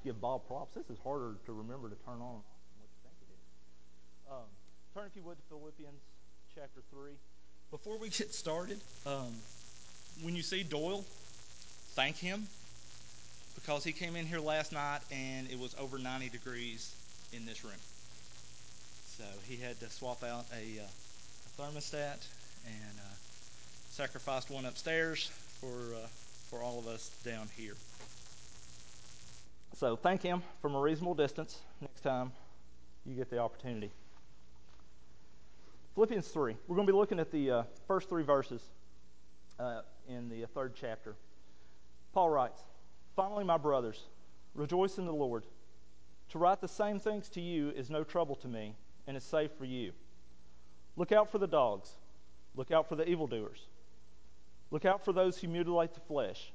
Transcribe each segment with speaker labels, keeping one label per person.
Speaker 1: to give Bob props. This is harder to remember to turn on what you think it is. Um, turn, if you would, to Philippians chapter 3. Before we get started, um, when you see Doyle, thank him because he came in here last night and it was over 90 degrees in this room. So he had to swap out a, uh, a thermostat and uh, sacrificed one upstairs for uh, for all of us down here. So thank him from a reasonable distance next time you get the opportunity. Philippians 3. We're going to be looking at the uh, first three verses uh, in the third chapter. Paul writes, Finally, my brothers, rejoice in the Lord. To write the same things to you is no trouble to me and is safe for you. Look out for the dogs. Look out for the evildoers. Look out for those who mutilate the flesh,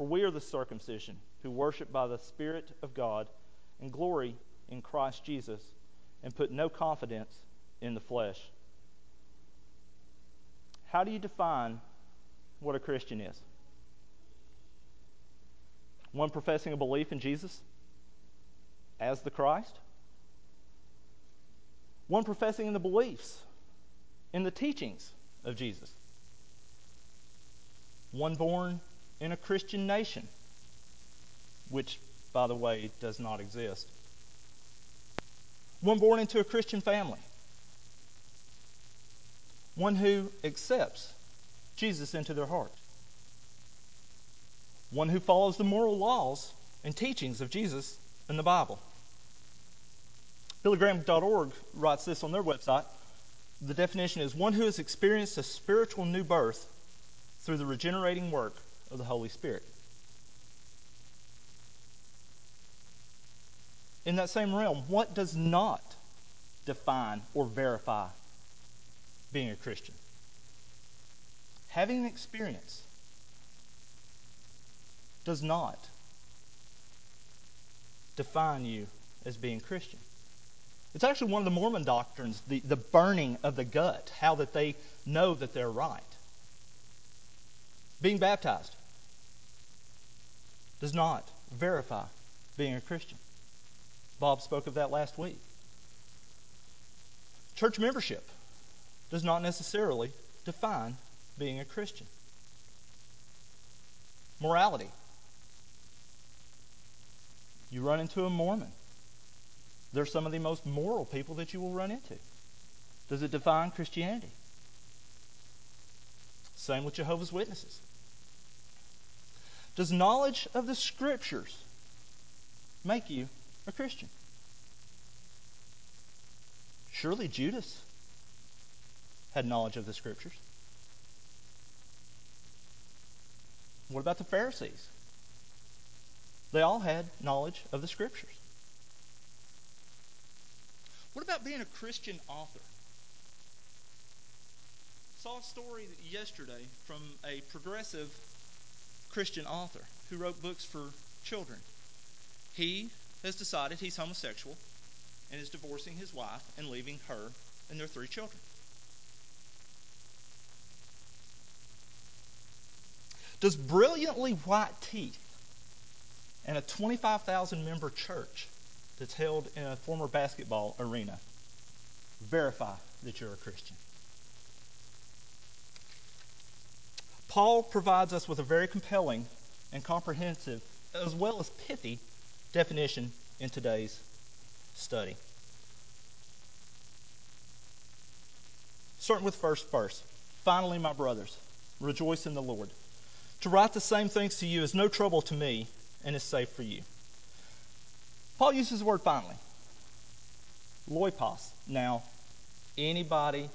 Speaker 1: for we are the circumcision who worship by the Spirit of God and glory in Christ Jesus and put no confidence in the flesh. How do you define what a Christian is? One professing a belief in Jesus as the Christ? One professing in the beliefs, in the teachings of Jesus? one born in a Christian nation, which, by the way, does not exist. One born into a Christian family. One who accepts Jesus into their heart. One who follows the moral laws and teachings of Jesus in the Bible. BillyGraham.org writes this on their website. The definition is one who has experienced a spiritual new birth through the regenerating work of the Holy Spirit. In that same realm, what does not define or verify being a Christian? Having an experience does not define you as being Christian. It's actually one of the Mormon doctrines, the, the burning of the gut, how that they know that they're right. Being baptized does not verify being a Christian. Bob spoke of that last week. Church membership does not necessarily define being a Christian. Morality. You run into a Mormon. They're some of the most moral people that you will run into. Does it define Christianity? Same with Jehovah's Witnesses. Does knowledge of the Scriptures make you a Christian? Surely Judas had knowledge of the Scriptures. What about the Pharisees? They all had knowledge of the Scriptures. What about being a Christian author? Saw a story yesterday from a progressive Christian author who wrote books for children. He has decided he's homosexual and is divorcing his wife and leaving her and their three children. Does brilliantly white teeth and a 25,000 member church that's held in a former basketball arena verify that you're a Christian? Paul provides us with a very compelling and comprehensive, as well as pithy, definition in today's study. Starting with first verse. Finally, my brothers, rejoice in the Lord. To write the same things to you is no trouble to me and is safe for you. Paul uses the word finally. Loipos. Now, anybody,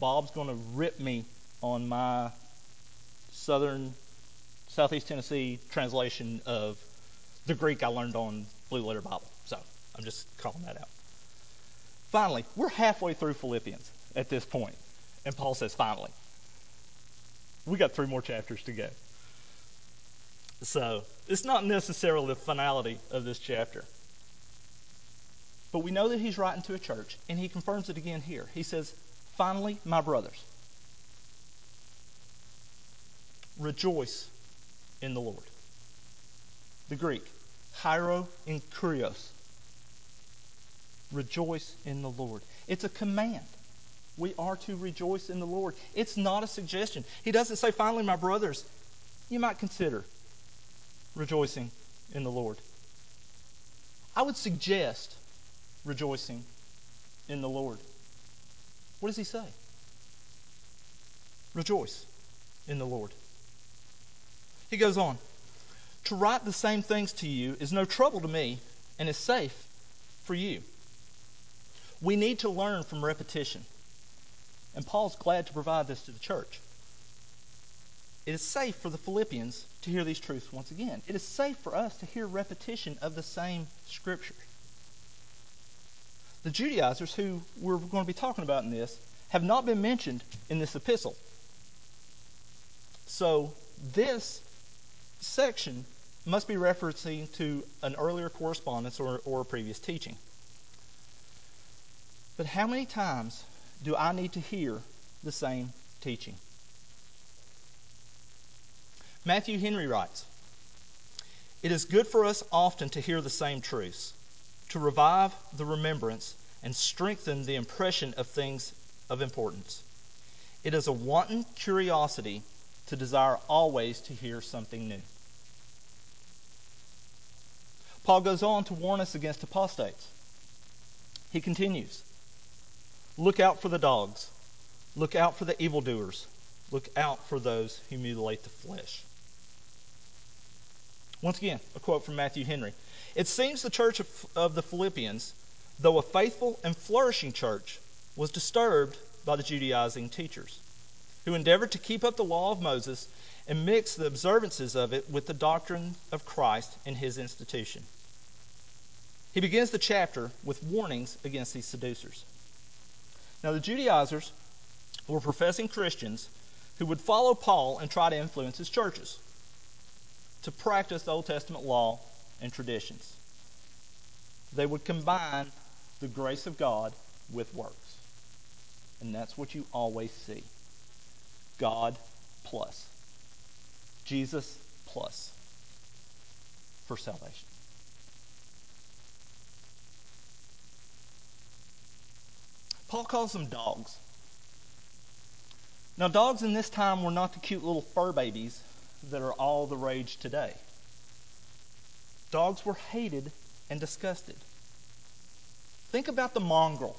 Speaker 1: Bob's going to rip me on my Southern, Southeast Tennessee translation of the Greek I learned on Blue Letter Bible. So I'm just calling that out. Finally, we're halfway through Philippians at this point, and Paul says, finally. We got three more chapters to go. So it's not necessarily the finality of this chapter. But we know that he's writing to a church, and he confirms it again here. He says, Finally, my brothers. Rejoice in the Lord. The Greek, Hiero in kurios. Rejoice in the Lord. It's a command. We are to rejoice in the Lord. It's not a suggestion. He doesn't say, finally, my brothers, you might consider rejoicing in the Lord. I would suggest rejoicing in the Lord. What does he say? Rejoice in the Lord. He goes on To write the same things to you is no trouble to me and is safe for you. We need to learn from repetition. And Paul's glad to provide this to the church. It is safe for the Philippians to hear these truths once again. It is safe for us to hear repetition of the same scripture. The Judaizers, who we're going to be talking about in this, have not been mentioned in this epistle. So, this section must be referencing to an earlier correspondence or, or previous teaching. But how many times do I need to hear the same teaching? Matthew Henry writes It is good for us often to hear the same truths, to revive the remembrance and strengthen the impression of things of importance. It is a wanton curiosity to desire always to hear something new. Paul goes on to warn us against apostates. He continues Look out for the dogs, look out for the evildoers, look out for those who mutilate the flesh. Once again, a quote from Matthew Henry. It seems the church of, of the Philippians, though a faithful and flourishing church, was disturbed by the Judaizing teachers, who endeavored to keep up the law of Moses and mix the observances of it with the doctrine of Christ and his institution. He begins the chapter with warnings against these seducers. Now, the Judaizers were professing Christians who would follow Paul and try to influence his churches to practice the Old Testament law and traditions. They would combine the grace of God with works. And that's what you always see God plus, Jesus plus for salvation. Paul calls them dogs. Now, dogs in this time were not the cute little fur babies that are all the rage today. Dogs were hated and disgusted. Think about the mongrel.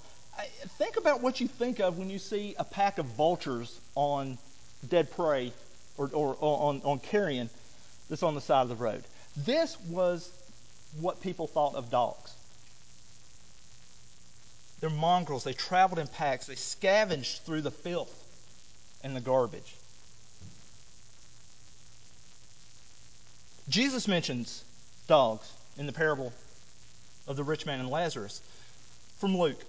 Speaker 1: Think about what you think of when you see a pack of vultures on dead prey or, or, or on, on carrion that's on the side of the road. This was what people thought of dogs. They're mongrels. They traveled in packs. They scavenged through the filth and the garbage. Jesus mentions dogs in the parable of the rich man and Lazarus. From Luke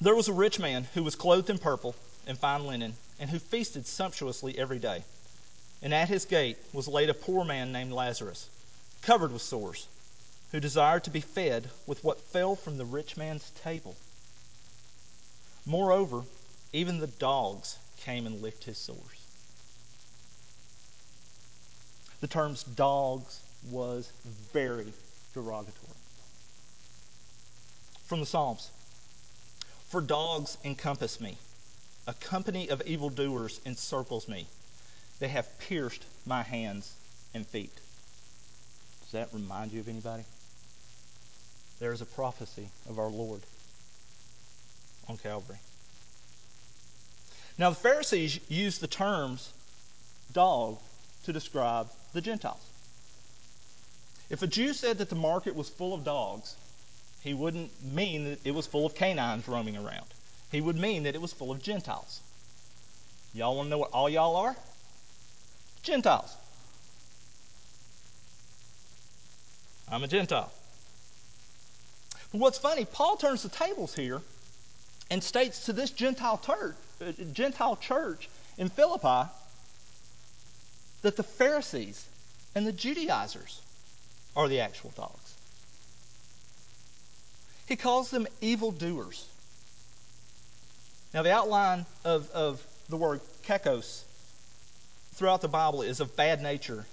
Speaker 1: There was a rich man who was clothed in purple and fine linen, and who feasted sumptuously every day. And at his gate was laid a poor man named Lazarus, covered with sores, who desired to be fed with what fell from the rich man's table. Moreover, even the dogs came and licked his sores. The terms dogs was very derogatory. From the Psalms For dogs encompass me, a company of evildoers encircles me. They have pierced my hands and feet. Does that remind you of anybody? There is a prophecy of our Lord on Calvary. Now, the Pharisees used the terms dog to describe the Gentiles. If a Jew said that the market was full of dogs, he wouldn't mean that it was full of canines roaming around. He would mean that it was full of Gentiles. Y'all want to know what all y'all are? Gentiles. I'm a Gentile. But what's funny, Paul turns the tables here and states to this Gentile, uh, Gentile church in Philippi that the Pharisees and the Judaizers are the actual dogs. He calls them evildoers. Now, the outline of, of the word kekos throughout the Bible is of bad nature,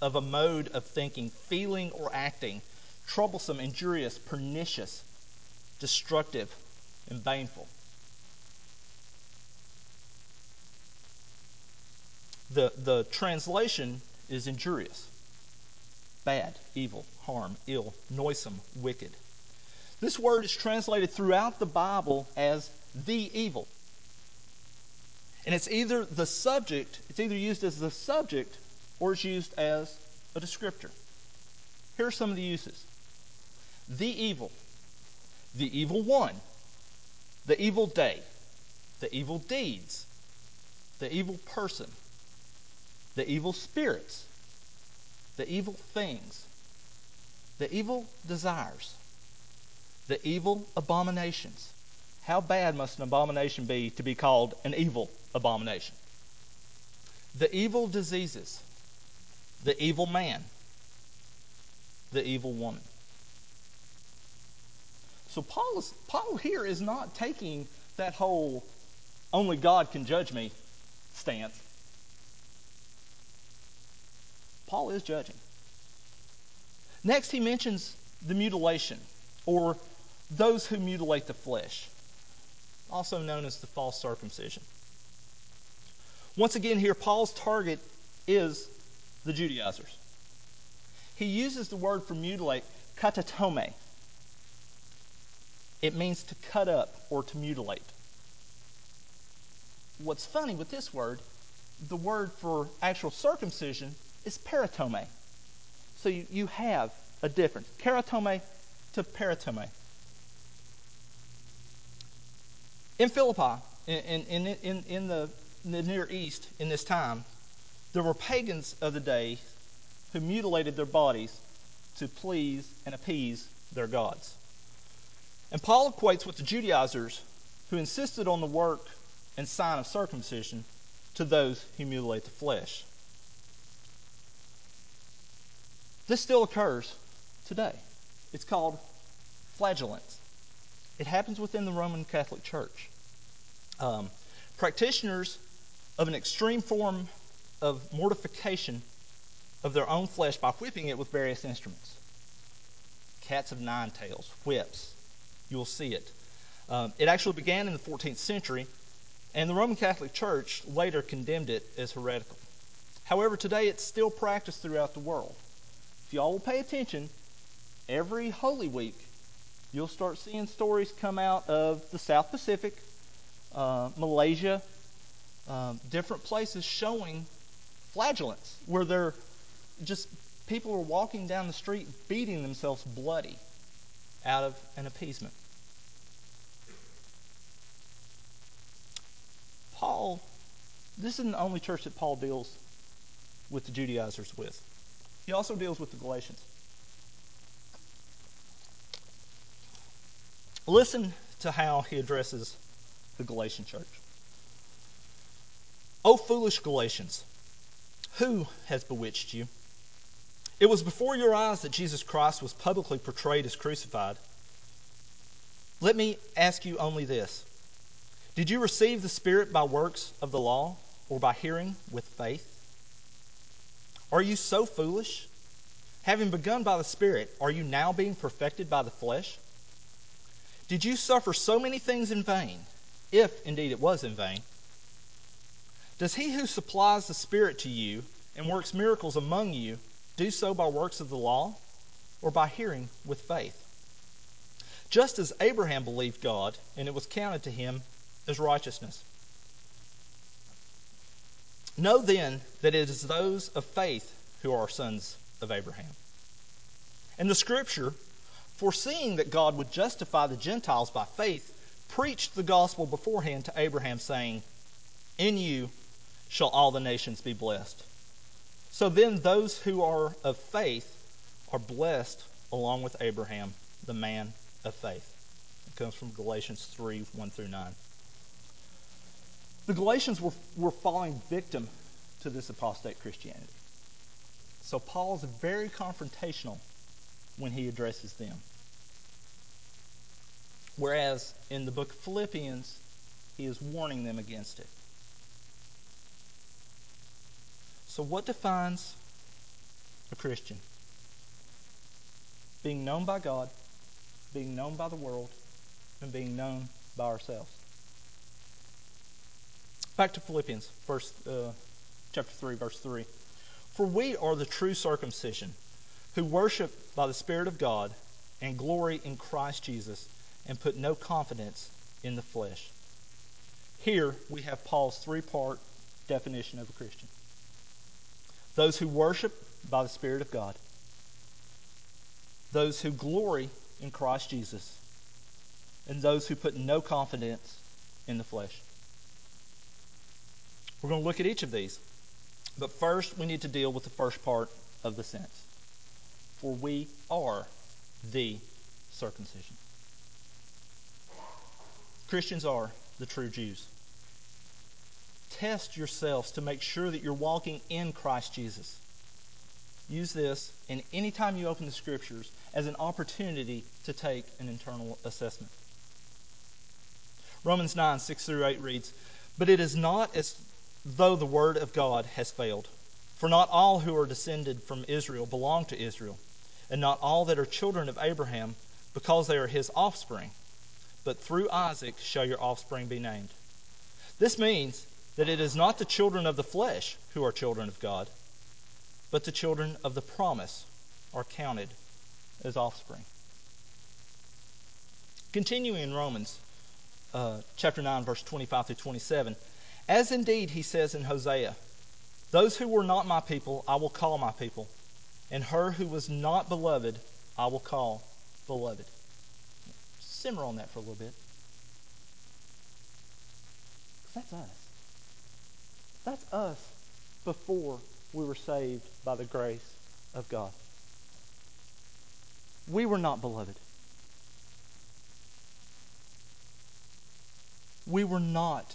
Speaker 1: of a mode of thinking, feeling, or acting troublesome, injurious, pernicious, destructive, and baneful. The, the translation is injurious, bad, evil, harm, ill, noisome, wicked. This word is translated throughout the Bible as the evil. And it's either the subject, it's either used as the subject or it's used as a descriptor. Here are some of the uses. The evil, the evil one, the evil day, the evil deeds, the evil person, the evil spirits, the evil things, the evil desires, the evil abominations. How bad must an abomination be to be called an evil abomination? The evil diseases, the evil man, the evil woman. So Paul is Paul here is not taking that whole only God can judge me stance. Paul is judging. Next he mentions the mutilation or those who mutilate the flesh, also known as the false circumcision. Once again here Paul's target is the Judaizers. He uses the word for mutilate, katatome. It means to cut up or to mutilate. What's funny with this word, the word for actual circumcision is peritome. So you, you have a difference. Katatome to peritome. In Philippi, in, in, in, in the, in the Near East in this time, there were pagans of the day who mutilated their bodies to please and appease their gods. And Paul equates with the Judaizers who insisted on the work and sign of circumcision to those who mutilate the flesh. This still occurs today. It's called flagellants. It happens within the Roman Catholic Church. Um, practitioners of an extreme form of mortification of their own flesh by whipping it with various instruments cats of nine tails, whips. You will see it. Um, it actually began in the 14th century, and the Roman Catholic Church later condemned it as heretical. However, today it's still practiced throughout the world. If y'all will pay attention, every Holy Week, you'll start seeing stories come out of the South Pacific, uh, Malaysia, um, different places showing flagellants where they're just people are walking down the street beating themselves bloody out of an appeasement. Paul, this isn't the only church that Paul deals with the Judaizers with. He also deals with the Galatians. Listen to how he addresses the Galatian church. O foolish Galatians, who has bewitched you? It was before your eyes that Jesus Christ was publicly portrayed as crucified. Let me ask you only this Did you receive the Spirit by works of the law or by hearing with faith? Are you so foolish? Having begun by the Spirit, are you now being perfected by the flesh? Did you suffer so many things in vain, if indeed it was in vain? Does he who supplies the Spirit to you and works miracles among you do so by works of the law or by hearing with faith? Just as Abraham believed God, and it was counted to him as righteousness. Know then that it is those of faith who are sons of Abraham. And the scripture, foreseeing that God would justify the Gentiles by faith, preached the gospel beforehand to Abraham, saying, In you shall all the nations be blessed. So then, those who are of faith are blessed along with Abraham, the man of faith. It comes from Galatians 3 1 through 9. The Galatians were, were falling victim to this apostate Christianity. So Paul is very confrontational when he addresses them. Whereas in the book of Philippians, he is warning them against it. So, what defines a Christian? Being known by God, being known by the world, and being known by ourselves. Back to Philippians, verse, uh, chapter 3, verse 3. For we are the true circumcision, who worship by the Spirit of God and glory in Christ Jesus, and put no confidence in the flesh. Here we have Paul's three part definition of a Christian those who worship by the Spirit of God, those who glory in Christ Jesus, and those who put no confidence in the flesh. We're going to look at each of these. But first, we need to deal with the first part of the sentence. For we are the circumcision. Christians are the true Jews. Test yourselves to make sure that you're walking in Christ Jesus. Use this, and anytime you open the Scriptures, as an opportunity to take an internal assessment. Romans 9, 6 through 8 reads, But it is not as though the word of God has failed. For not all who are descended from Israel belong to Israel, and not all that are children of Abraham, because they are his offspring. But through Isaac shall your offspring be named. This means that it is not the children of the flesh who are children of God, but the children of the promise are counted as offspring. Continuing in Romans uh, chapter 9, verse 25 through 27, as indeed he says in Hosea, Those who were not my people, I will call my people, and her who was not beloved, I will call beloved. Simmer on that for a little bit. That's us. That's us before we were saved by the grace of God. We were not beloved. We were not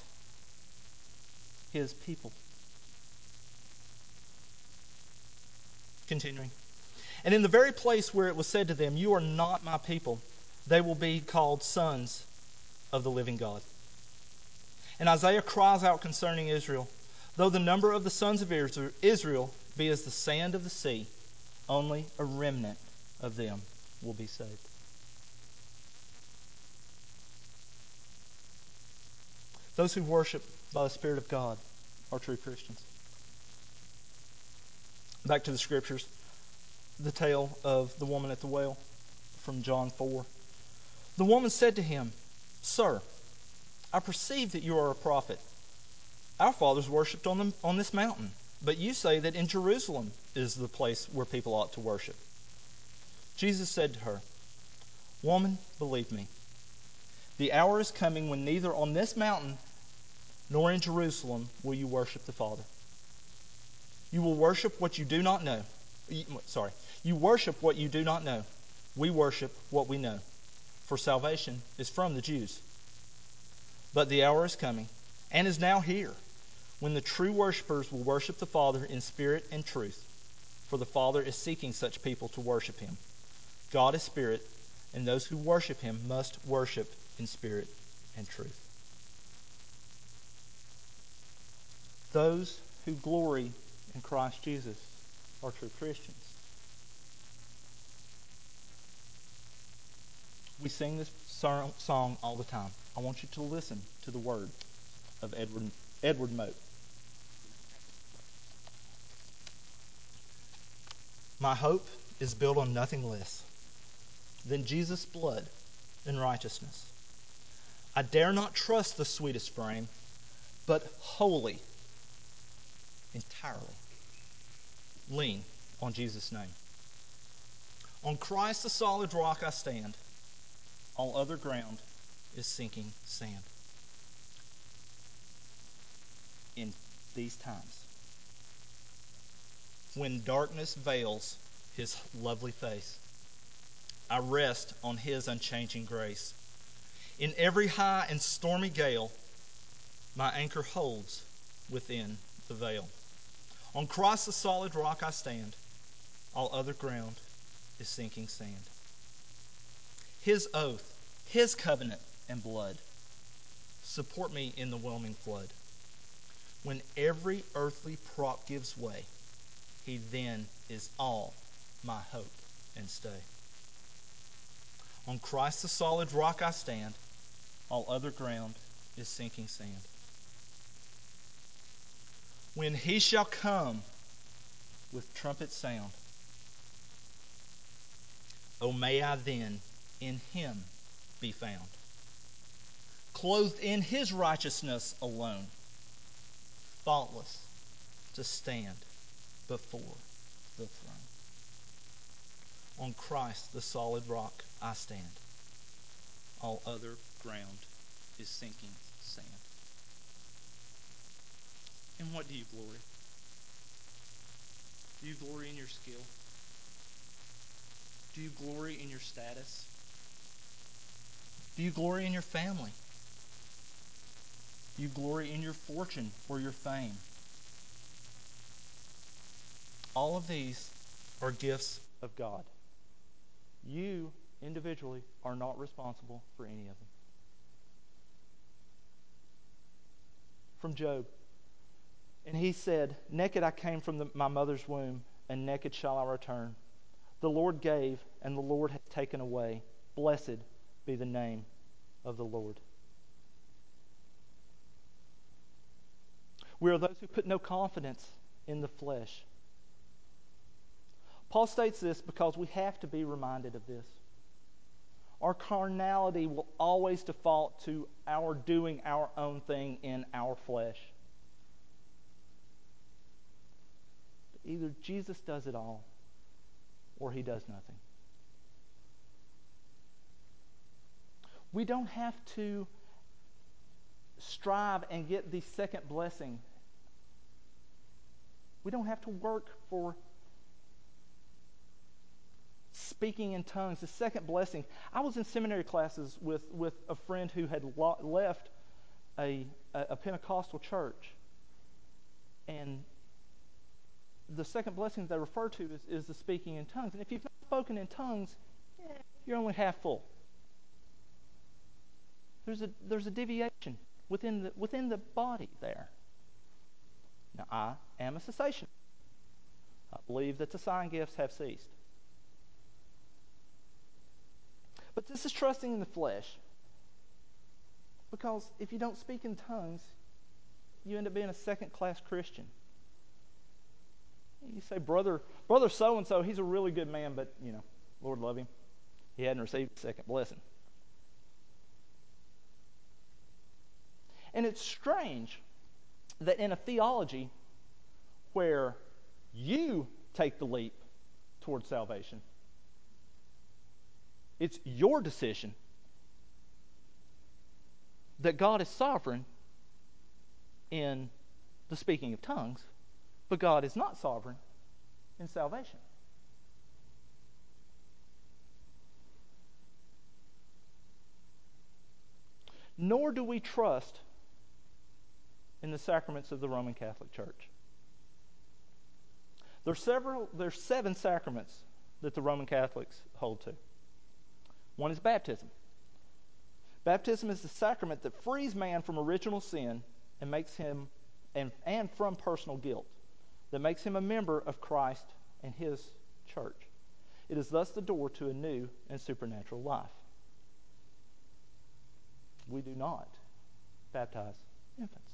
Speaker 1: his people. Continuing. And in the very place where it was said to them, You are not my people, they will be called sons of the living God. And Isaiah cries out concerning Israel Though the number of the sons of Israel be as the sand of the sea, only a remnant of them will be saved. Those who worship by the Spirit of God are true Christians. Back to the scriptures. The tale of the woman at the well from John 4. The woman said to him, Sir, I perceive that you are a prophet. Our fathers worshipped on, on this mountain, but you say that in Jerusalem is the place where people ought to worship. Jesus said to her, Woman, believe me, the hour is coming when neither on this mountain nor in Jerusalem will you worship the Father. You will worship what you do not know. Sorry. You worship what you do not know. We worship what we know. For salvation is from the Jews. But the hour is coming, and is now here, when the true worshippers will worship the Father in spirit and truth. For the Father is seeking such people to worship him. God is spirit, and those who worship him must worship in spirit and truth. Those who glory in Christ Jesus are true Christians. We sing this song all the time. I want you to listen to the words of Edward, Edward Mote. My hope is built on nothing less than Jesus' blood and righteousness. I dare not trust the sweetest frame, but wholly entirely. Lean on Jesus' name. On Christ, the solid rock, I stand. All other ground is sinking sand. In these times, when darkness veils his lovely face, I rest on his unchanging grace. In every high and stormy gale, my anchor holds within the veil. On Christ, the solid rock, I stand. All other ground is sinking sand. His oath, His covenant and blood support me in the whelming flood. When every earthly prop gives way, he then is all my hope and stay. On Christ the solid rock I stand, all other ground is sinking sand. When he shall come with trumpet sound, oh, may I then in him be found, clothed in his righteousness alone, faultless to stand before the throne. On Christ, the solid rock, I stand. All other ground is sinking sand. And what do you glory? Do you glory in your skill? Do you glory in your status? Do you glory in your family? Do you glory in your fortune or your fame? All of these are gifts of God. You individually are not responsible for any of them. From Job. And he said, Naked I came from the, my mother's womb, and naked shall I return. The Lord gave, and the Lord hath taken away. Blessed be the name of the Lord. We are those who put no confidence in the flesh. Paul states this because we have to be reminded of this. Our carnality will always default to our doing our own thing in our flesh. Either Jesus does it all or he does nothing. We don't have to strive and get the second blessing. We don't have to work for speaking in tongues, the second blessing. I was in seminary classes with, with a friend who had lo- left a, a Pentecostal church. And the second blessing they refer to is, is the speaking in tongues. And if you've not spoken in tongues, you're only half full. There's a, there's a deviation within the, within the body there. Now, I am a cessation. I believe that the sign gifts have ceased. But this is trusting in the flesh. Because if you don't speak in tongues, you end up being a second class Christian. You say, brother, brother so and so, he's a really good man, but, you know, Lord love him. He hadn't received a second blessing. And it's strange that in a theology where you take the leap towards salvation, it's your decision that God is sovereign in the speaking of tongues, but God is not sovereign in salvation. Nor do we trust in the sacraments of the Roman Catholic Church. There's several there's seven sacraments that the Roman Catholics hold to. One is baptism. Baptism is the sacrament that frees man from original sin and makes him and, and from personal guilt, that makes him a member of Christ and his church. It is thus the door to a new and supernatural life. We do not baptize infants.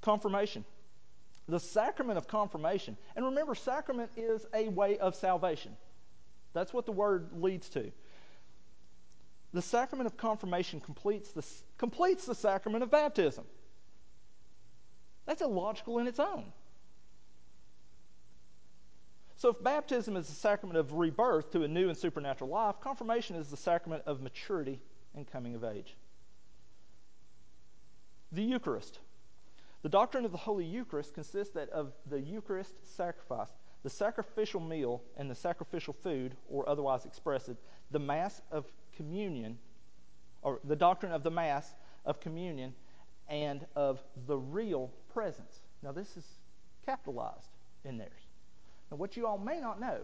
Speaker 1: Confirmation. The sacrament of confirmation. And remember, sacrament is a way of salvation. That's what the word leads to. The sacrament of confirmation completes the, completes the sacrament of baptism. That's illogical in its own. So, if baptism is the sacrament of rebirth to a new and supernatural life, confirmation is the sacrament of maturity and coming of age. The Eucharist. The doctrine of the Holy Eucharist consists that of the Eucharist sacrifice, the sacrificial meal and the sacrificial food, or otherwise expressed, the Mass of communion, or the doctrine of the Mass of communion, and of the real presence. Now, this is capitalized in theirs. Now, what you all may not know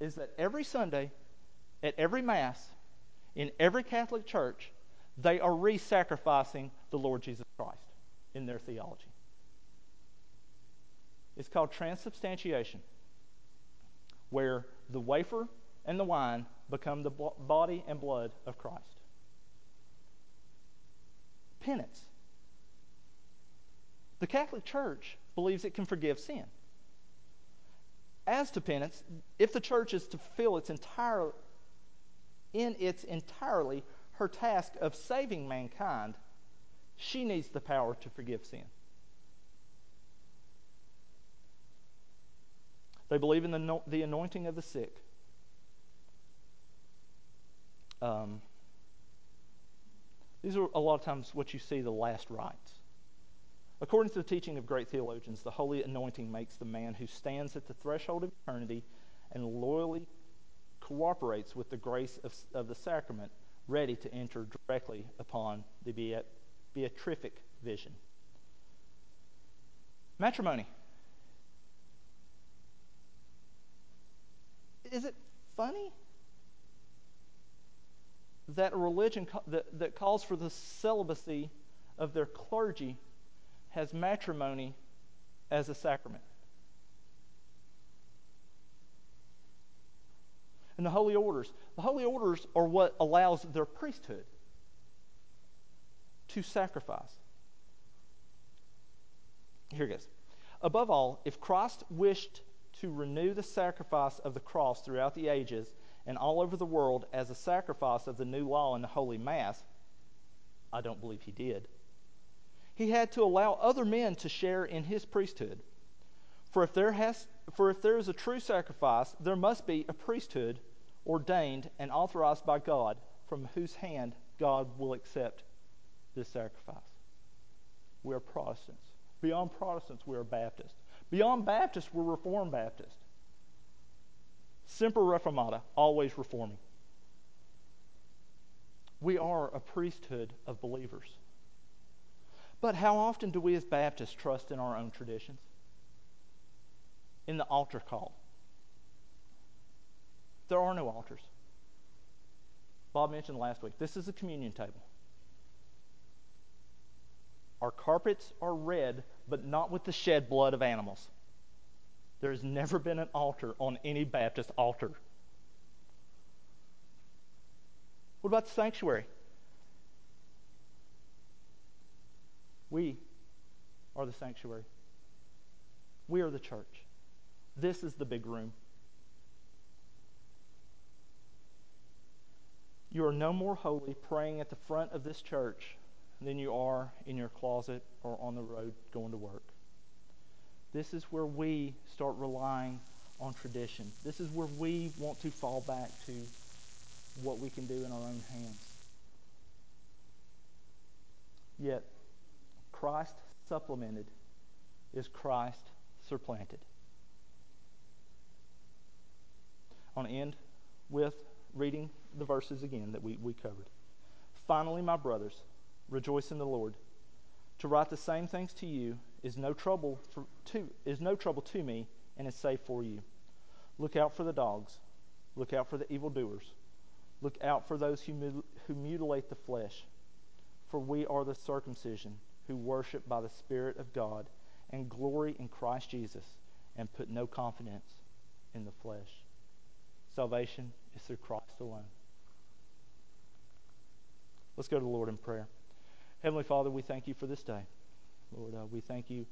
Speaker 1: is that every Sunday, at every Mass, in every Catholic church, they are re sacrificing the Lord Jesus Christ in their theology. It's called transubstantiation, where the wafer and the wine become the body and blood of Christ. Penance. The Catholic Church believes it can forgive sin. As to penance, if the church is to fulfill its entire in its entirely her task of saving mankind, she needs the power to forgive sin. They believe in the, the anointing of the sick. Um, these are a lot of times what you see the last rites. According to the teaching of great theologians, the holy anointing makes the man who stands at the threshold of eternity and loyally cooperates with the grace of, of the sacrament ready to enter directly upon the beat, beatific vision. Matrimony. Is it funny that a religion that, that calls for the celibacy of their clergy has matrimony as a sacrament? And the holy orders. The holy orders are what allows their priesthood to sacrifice. Here it goes. Above all, if Christ wished to renew the sacrifice of the cross throughout the ages and all over the world as a sacrifice of the new law in the Holy Mass, I don't believe he did. He had to allow other men to share in his priesthood. For if there has for if there is a true sacrifice, there must be a priesthood ordained and authorized by God from whose hand God will accept this sacrifice. We are Protestants. Beyond Protestants, we are Baptists. Beyond Baptists, we're Reformed Baptists. Semper Reformata, always reforming. We are a priesthood of believers. But how often do we as Baptists trust in our own traditions? In the altar call. There are no altars. Bob mentioned last week this is a communion table. Our carpets are red, but not with the shed blood of animals. There has never been an altar on any Baptist altar. What about the sanctuary? We are the sanctuary. We are the church. This is the big room. You are no more holy praying at the front of this church than you are in your closet or on the road going to work. This is where we start relying on tradition. This is where we want to fall back to what we can do in our own hands. Yet, Christ supplemented is Christ supplanted. I want to end with reading the verses again that we, we covered. Finally, my brothers, rejoice in the Lord. To write the same things to you is no trouble for, to, is no trouble to me and is safe for you. Look out for the dogs. Look out for the evildoers. Look out for those who, who mutilate the flesh. For we are the circumcision who worship by the Spirit of God and glory in Christ Jesus and put no confidence in the flesh. Salvation is through Christ alone. Let's go to the Lord in prayer. Heavenly Father, we thank you for this day. Lord, uh, we thank you